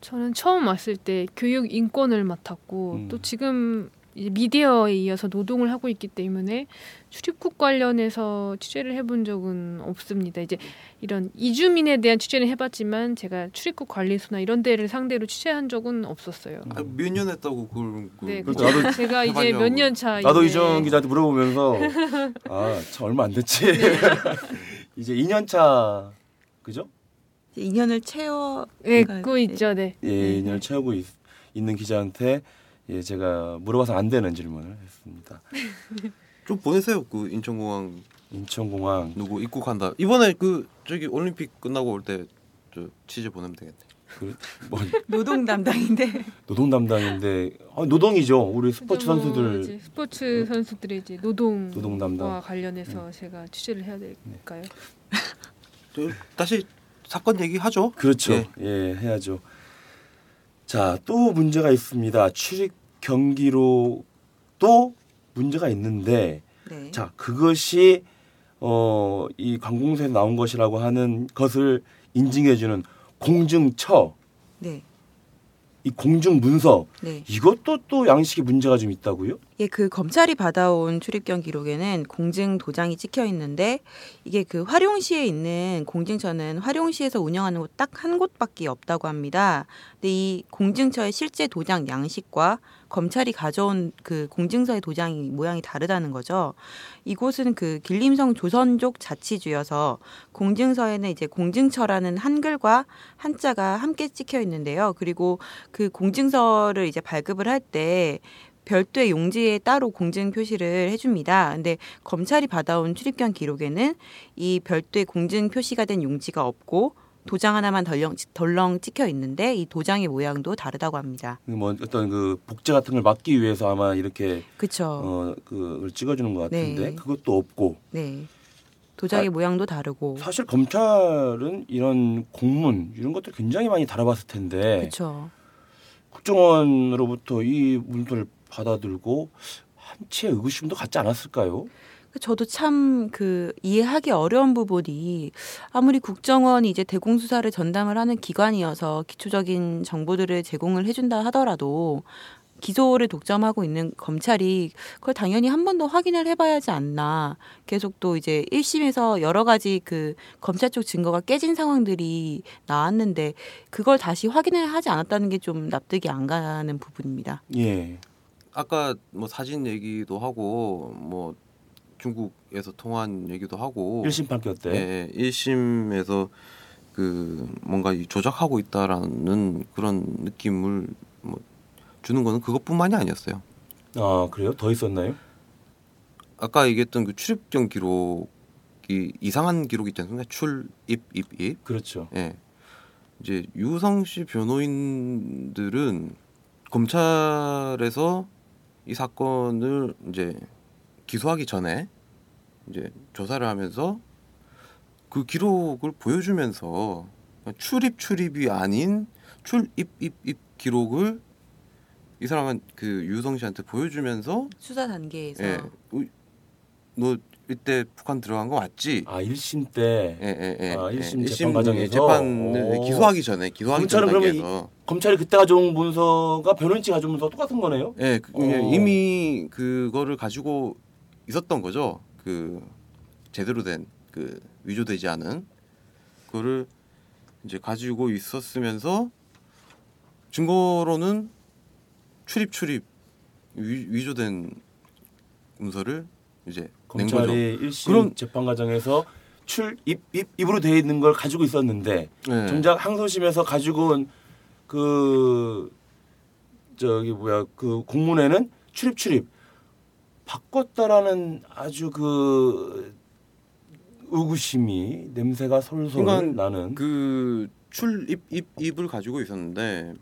저는 처음 왔을 때 교육 인권을 맡았고 음. 또 지금 미디어에 이어서 노동을 하고 있기 때문에 출입국 관련해서 취재를 해본 적은 없습니다. 이제 이런 이주민에 대한 취재는 해봤지만 제가 출입국 관리소나 이런 데를 상대로 취재한 적은 없었어요. 아, 몇년 했다고 그걸 그 네, 그렇죠. 그거 나도 제가 이제. 몇 년 차. 나도 이제 이준 기자한테 물어보면서 아, 참 얼마 안 됐지. 네. 이제 2년 차 그죠? 이제 인연을 채워 네, 그러니까, 그거 있죠, 네. 예, 2년을 채우고 있, 는 기자한테 예, 제가 물어봐서 안 되는 질문을 했습니다. 좀 보내세요. 그 인천공항 인천공항 누구 입국한다. 이번에 그 저기 올림픽 끝나고 올 때 저 취재 보내면 되겠네. 그, 뭐 노동 담당인데 노동 담당인데 아, 노동이죠. 우리 스포츠 뭐 선수들 이제 스포츠 선수들의 이제 노동과 노동 담당. 관련해서 제가 취재를 해야 될까요? 저 다시 사건 얘기하죠. 그렇죠. 예. 예, 해야죠. 자, 또 문제가 있습니다. 출입 경기로 또 문제가 있는데 네. 자, 그것이 어, 이 관공서에서 나온 것이라고 하는 것을 인증해 주는 공증처, 네. 이 공증 문서 네. 이것도 또 양식의 문제가 좀 있다고요? 예, 그 검찰이 받아온 출입경 기록에는 공증 도장이 찍혀 있는데 이게 그 화룡시에 있는 공증처는 화룡시에서 운영하는 곳 딱 한 곳밖에 없다고 합니다. 근데 이 공증처의 실제 도장 양식과 검찰이 가져온 그 공증서의 도장이 모양이 다르다는 거죠. 이곳은 그 길림성 조선족 자치주여서 공증서에는 이제 공증처라는 한글과 한자가 함께 찍혀 있는데요. 그리고 그 공증서를 이제 발급을 할때 별도의 용지에 따로 공증 표시를 해줍니다. 근데 검찰이 받아온 출입경 기록에는 이 별도의 공증 표시가 된 용지가 없고 도장 하나만 덜렁, 덜렁 찍혀 있는데 이 도장의 모양도 다르다고 합니다. 뭐 어떤 그 복제 같은 걸 막기 위해서 아마 이렇게 그렇죠. 어 그걸 찍어주는 것 같은데 네. 그것도 없고 네. 도장의 아, 모양도 다르고. 사실 검찰은 이런 공문 이런 것들 굉장히 많이 다뤄봤을 텐데 그렇죠. 국정원으로부터 이 문서를 받아들고 한치의 의구심도 갖지 않았을까요? 저도 참 그 이해하기 어려운 부분이 아무리 국정원이 이제 대공수사를 전담을 하는 기관이어서 기초적인 정보들을 제공을 해준다 하더라도 기소를 독점하고 있는 검찰이 그걸 당연히 한 번 더 확인을 해봐야 하지 않나. 계속 또 이제 1심에서 여러 가지 그 검찰 쪽 증거가 깨진 상황들이 나왔는데 그걸 다시 확인을 하지 않았다는 게 좀 납득이 안 가는 부분입니다. 예. 아까 뭐 사진 얘기도 하고 뭐 중국에서 통한 얘기도 하고 1심 판결 때. 예, 1심에서 그 뭔가 이 조작하고 있다라는 그런 느낌을 뭐 주는 거는 그것뿐만이 아니었어요. 아 그래요? 더 있었나요? 아까 얘기했던 그 출입경 기록이 이상한 기록 있지 않습니까? 출입 입입. 그렇죠. 예. 이제 유성 씨 변호인들은 검찰에서 이 사건을 이제 기소하기 전에 이제 조사를 하면서 그 기록을 보여주면서 출입 출입이 아닌 출입 입입 기록을 이 사람은 그 유성 씨한테 보여주면서 수사 단계에서 예, 우- 너 이때 북한 들어간 거 맞지? 아 1심 때 예, 예, 예. 아, 예. 일심 일심 재판 과정에서? 재판을 오. 기소하기 전에 기소하기 전 검찰은 그러면 단계에서 검찰이 그때 가져온 문서가 변호인 측 가져온 문서 똑같은 거네요. 예, 그, 어. 이미 그거를 가지고 있었던 거죠. 그 제대로 된 그 위조되지 않은 그거를 이제 가지고 있었으면서 증거로는 출입 출입 위, 위조된 문서를 이제. 검찰이 1심 그럼- 재판 과정에서 출입 입, 입으로 돼 있는 걸 가지고 있었는데 네. 정작 항소심에서 가지고 온 그 저기 뭐야 그 공문에는 출입 출입 바꿨다라는 아주 그 의구심이 냄새가 솔솔 그러니까 나는 그 출입 입 입을 가지고 있었는데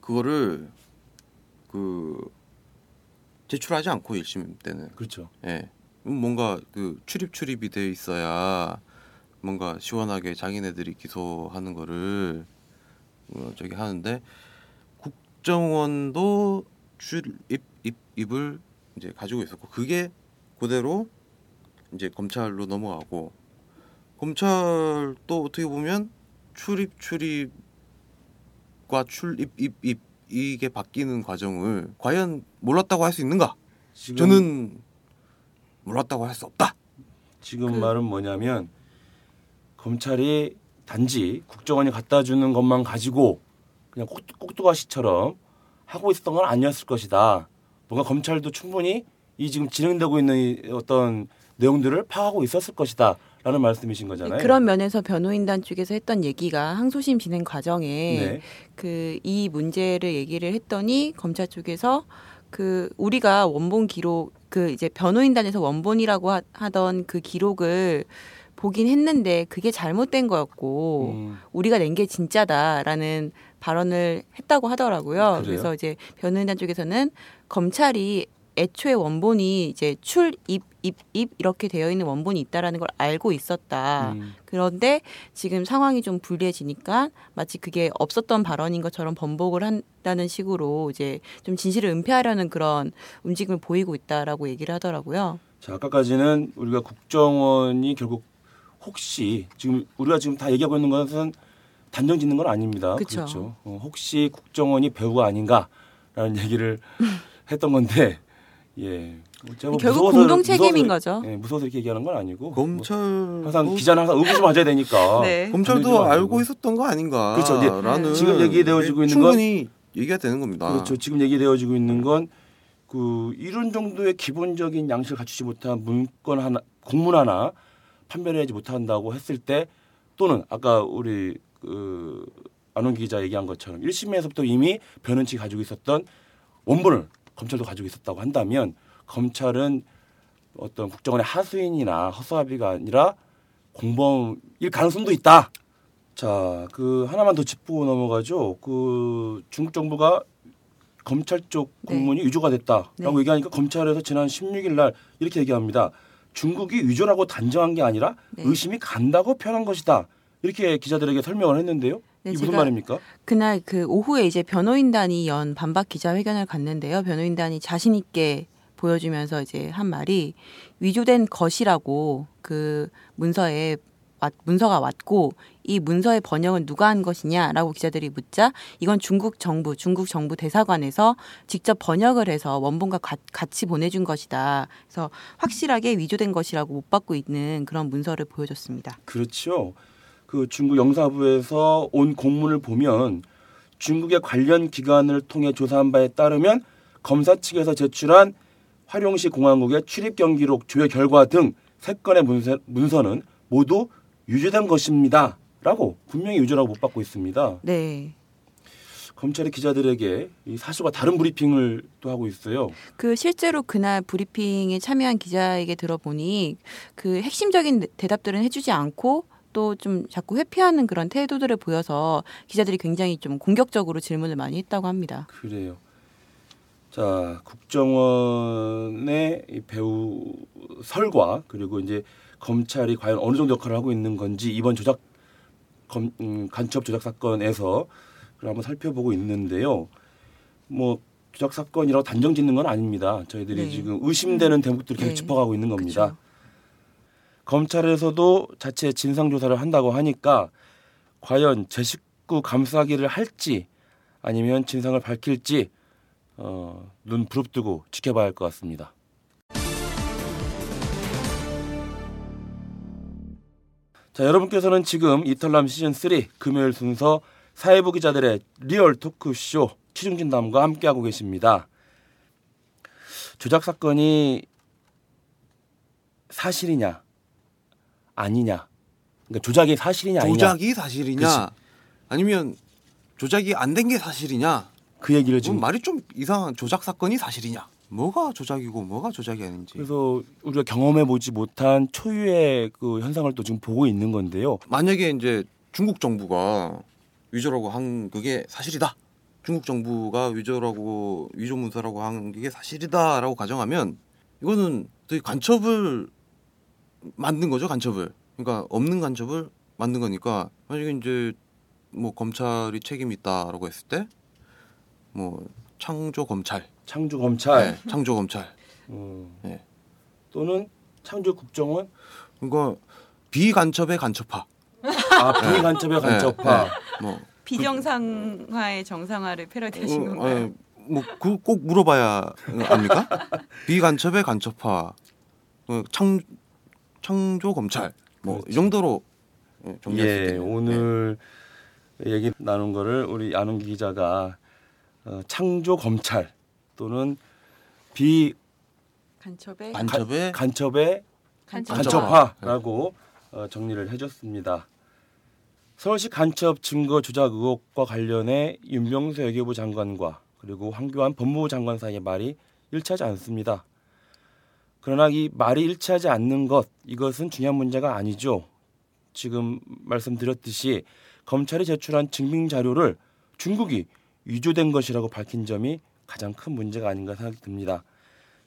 그거를 그 제출하지 않고 1심 때는 그렇죠. 예. 음, 뭔가 그 출입 출입이 돼 있어야 뭔가 시원하게 자기네들이 기소하는 거를 어, 저기 하는데 국정원도 출입 입 입을 이제 가지고 있었고 그게 그대로 이제 검찰로 넘어가고 검찰도 어떻게 보면 출입 출입과 출입 입입 이게 바뀌는 과정을 과연 몰랐다고 할 수 있는가? 지금 저는 몰랐다고 할 수 없다. 지금 그- 말은 뭐냐면 검찰이 단지 국정원이 갖다 주는 것만 가지고 그냥 꼭, 꼭두가시처럼 하고 있었던 건 아니었을 것이다. 뭔가 검찰도 충분히 이 지금 진행되고 있는 이 어떤 내용들을 파악하고 있었을 것이다. 라는 말씀이신 거잖아요. 그런 면에서 변호인단 쪽에서 했던 얘기가 항소심 진행 과정에 네. 그이 문제를 얘기를 했더니 검찰 쪽에서 그 우리가 원본 기록 그 이제 변호인단에서 원본이라고 하, 하던 그 기록을 보긴 했는데 그게 잘못된 거였고 음, 우리가 낸 게 진짜다라는 발언을 했다고 하더라고요. 그래요? 그래서 이제 변호인단 쪽에서는 검찰이 애초에 원본이 이제 출, 입, 입, 입 이렇게 되어 있는 원본이 있다라는 걸 알고 있었다. 음, 그런데 지금 상황이 좀 불리해지니까 마치 그게 없었던 발언인 것처럼 번복을 한다는 식으로 이제 좀 진실을 은폐하려는 그런 움직임을 보이고 있다라고 얘기를 하더라고요. 자, 아까까지는 우리가 국정원이 결국 혹시 지금 우리가 지금 다 얘기하고 있는 것은 단정 짓는 건 아닙니다. 그쵸. 그렇죠. 어, 혹시 국정원이 배우가 아닌가라는 얘기를 했던 건데, 예. 결국 무서워서- 공동 책임인 무서워서- 거죠. 예, 무서워서 이렇게 얘기하는 건 아니고. 검찰 뭐 항상 기자는 항상 의구심 가져야 되니까. 네. 검찰도 알고. 있었던 거 아닌가? 그렇죠. 이제 라는 지금 얘기되어지고 있는 충분히 얘기가 되는 겁니다. 그렇죠. 지금 얘기되어지고 있는 건 그 이런 정도의 기본적인 양식을 갖추지 못한 문건 하나, 공문 하나 판별하지 못한다고 했을 때 또는 아까 우리 그 안원 기자 얘기한 것처럼 1심에서부터 이미 측이 가지고 있었던 원본을 검찰도 가지고 있었다고 한다면 검찰은 어떤 국정원의 하수인이나 허수아비가 아니라 공범일 가능성도 있다. 자, 그 하나만 더 짚고 넘어가죠. 그 중국 정부가 검찰 쪽 네. 공문이 위조가 됐다라고 네. 얘기하니까 검찰에서 지난 16일 날 이렇게 얘기합니다. 중국이 위조라고 단정한 게 아니라 네. 의심이 간다고 표현한 것이다. 이렇게 기자들에게 설명을 했는데요. 네, 이게 무슨 말입니까? 그날 그 오후에 이제 변호인단이 연 반박 기자회견을 갔는데요. 변호인단이 자신 있게 보여주면서 이제 한 말이 위조된 것이라고 그 문서에 왔- 문서가 왔고 이 문서의 번역은 누가 한 것이냐라고 기자들이 묻자 이건 중국 정부 중국 정부 대사관에서 직접 번역을 해서 원본과 가- 같이 보내준 것이다. 그래서 확실하게 위조된 것이라고 못 받고 있는 그런 문서를 보여줬습니다. 그렇죠. 그 중국 영사부에서 온 공문을 보면 중국의 관련 기관을 통해 조사한 바에 따르면 검사 측에서 제출한 화룡시 공항국의 출입 경기록 조회 결과 등 세 건의 문서, 문서는 모두 유죄된 것입니다.라고 분명히 유죄라고 못 받고 있습니다. 네. 검찰이 기자들에게 이 사실과 다른 브리핑을 또 하고 있어요. 그 실제로 그날 브리핑에 참여한 기자에게 들어보니 그 핵심적인 대답들은 해주지 않고 또 좀 자꾸 회피하는 그런 태도들을 보여서 기자들이 굉장히 좀 공격적으로 질문을 많이 했다고 합니다. 그래요. 자, 국정원의 이 배우 설과 그리고 이제 검찰이 과연 어느 정도 역할을 하고 있는 건지 이번 조작 검, 음, 간첩 조작 사건에서 그걸 한번 살펴보고 있는데요. 뭐 조작 사건이라고 단정 짓는 건 아닙니다. 저희들이 네. 지금 의심되는 대목들을 계속 네. 짚어가고 있는 겁니다. 그쵸. 검찰에서도 자체 진상 조사를 한다고 하니까 과연 제 식구 감싸기를 할지 아니면 진상을 밝힐지 어, 눈 부릅뜨고 지켜봐야 할 것 같습니다. 자, 여러분께서는 지금 이털남 시즌 3 금요일 순서 사회부 기자들의 리얼 토크쇼 취중진담과 함께하고 계십니다. 조작 사건이 사실이냐 아니냐. 그러니까 조작이 사실이냐 아니냐. 조작이 사실이냐. 아니면 조작이 안 된 게 사실이냐. 그 얘기를 지금 지금 말이 좀 이상한 조작 사건이 사실이냐. 뭐가 조작이고 뭐가 조작이 아닌지. 그래서 우리가 경험해 보지 못한 초유의 그 현상을 또 지금 보고 있는 건데요. 만약에 이제 중국 정부가 위조라고 한 그게 사실이다. 중국 정부가 위조라고 위조 문서라고 한게 사실이다라고 가정하면 이거는 간첩을 만든 거죠 간첩을. 그러니까 없는 간첩을 만든 거니까 만약에 이제 뭐 검찰이 책임 있다라고 했을 때 뭐 창조 검찰, 창조 검찰 네, 창조 검찰 음, 네. 또는 창조 국정원 그러니까 비간첩의 간첩화. 아 비간첩의 간첩화 네, 뭐 비정상화의 정상화를 패러디하신 건가요? 뭐그 꼭 물어봐야 압니까? 비간첩의 간첩화, 어, 창 창조 검찰 뭐이 정도로 예, 정리할 수예 있겠네요. 오늘 얘기 나눈 거를 우리 안홍기 기자가 어, 창조 검찰 또는 비 간첩의 간첩의 간첩의 간첩화. 간첩화 라고 어, 정리를 해줬습니다. 서울시 간첩 증거 조작 의혹과 관련해 윤병수 외교부 장관과 그리고 황교안 법무부 장관 사이의 말이 일치하지 않습니다. 그러나 이 말이 일치하지 않는 것 이것은 중요한 문제가 아니죠. 지금 말씀드렸듯이 검찰이 제출한 증빙 자료를 중국이 위조된 것이라고 밝힌 점이 가장 큰 문제가 아닌가 생각이 듭니다.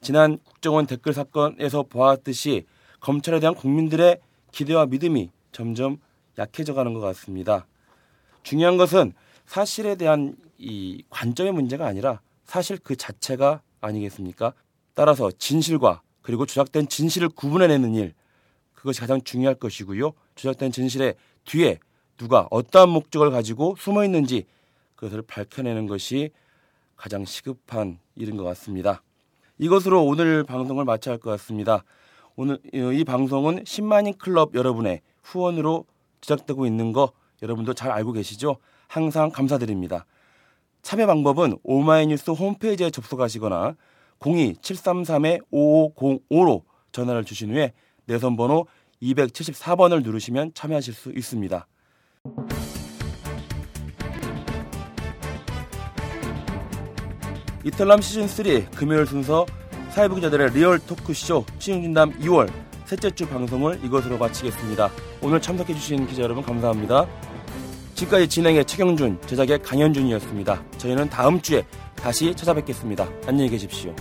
지난 국정원 댓글 사건에서 보았듯이 검찰에 대한 국민들의 기대와 믿음이 점점 약해져 가는 것 같습니다. 중요한 것은 사실에 대한 이 관점의 문제가 아니라 사실 그 자체가 아니겠습니까? 따라서 진실과 그리고 조작된 진실을 구분해내는 일 그것이 가장 중요할 것이고요. 조작된 진실의 뒤에 누가 어떠한 목적을 가지고 숨어 있는지 그것을 밝혀내는 것이 가장 시급한 일인 것 같습니다. 이것으로 오늘 방송을 마쳐야 할 것 같습니다. 오늘 이 방송은 10만인 클럽 여러분의 후원으로 제작되고 있는 거 여러분도 잘 알고 계시죠? 항상 감사드립니다. 참여 방법은 오마이뉴스 홈페이지에 접속하시거나 02-733-5505로 전화를 주신 후에 내선 번호 274번을 누르시면 참여하실 수 있습니다. 이털남 시즌 3 금요일 순서 사회부 기자들의 리얼 토크쇼 취중진담 2월 셋째 주 방송을 이것으로 마치겠습니다. 오늘 참석해주신 기자 여러분 감사합니다. 지금까지 진행의 최경준, 제작의 강현준이었습니다. 저희는 다음 주에 다시 찾아뵙겠습니다. 안녕히 계십시오.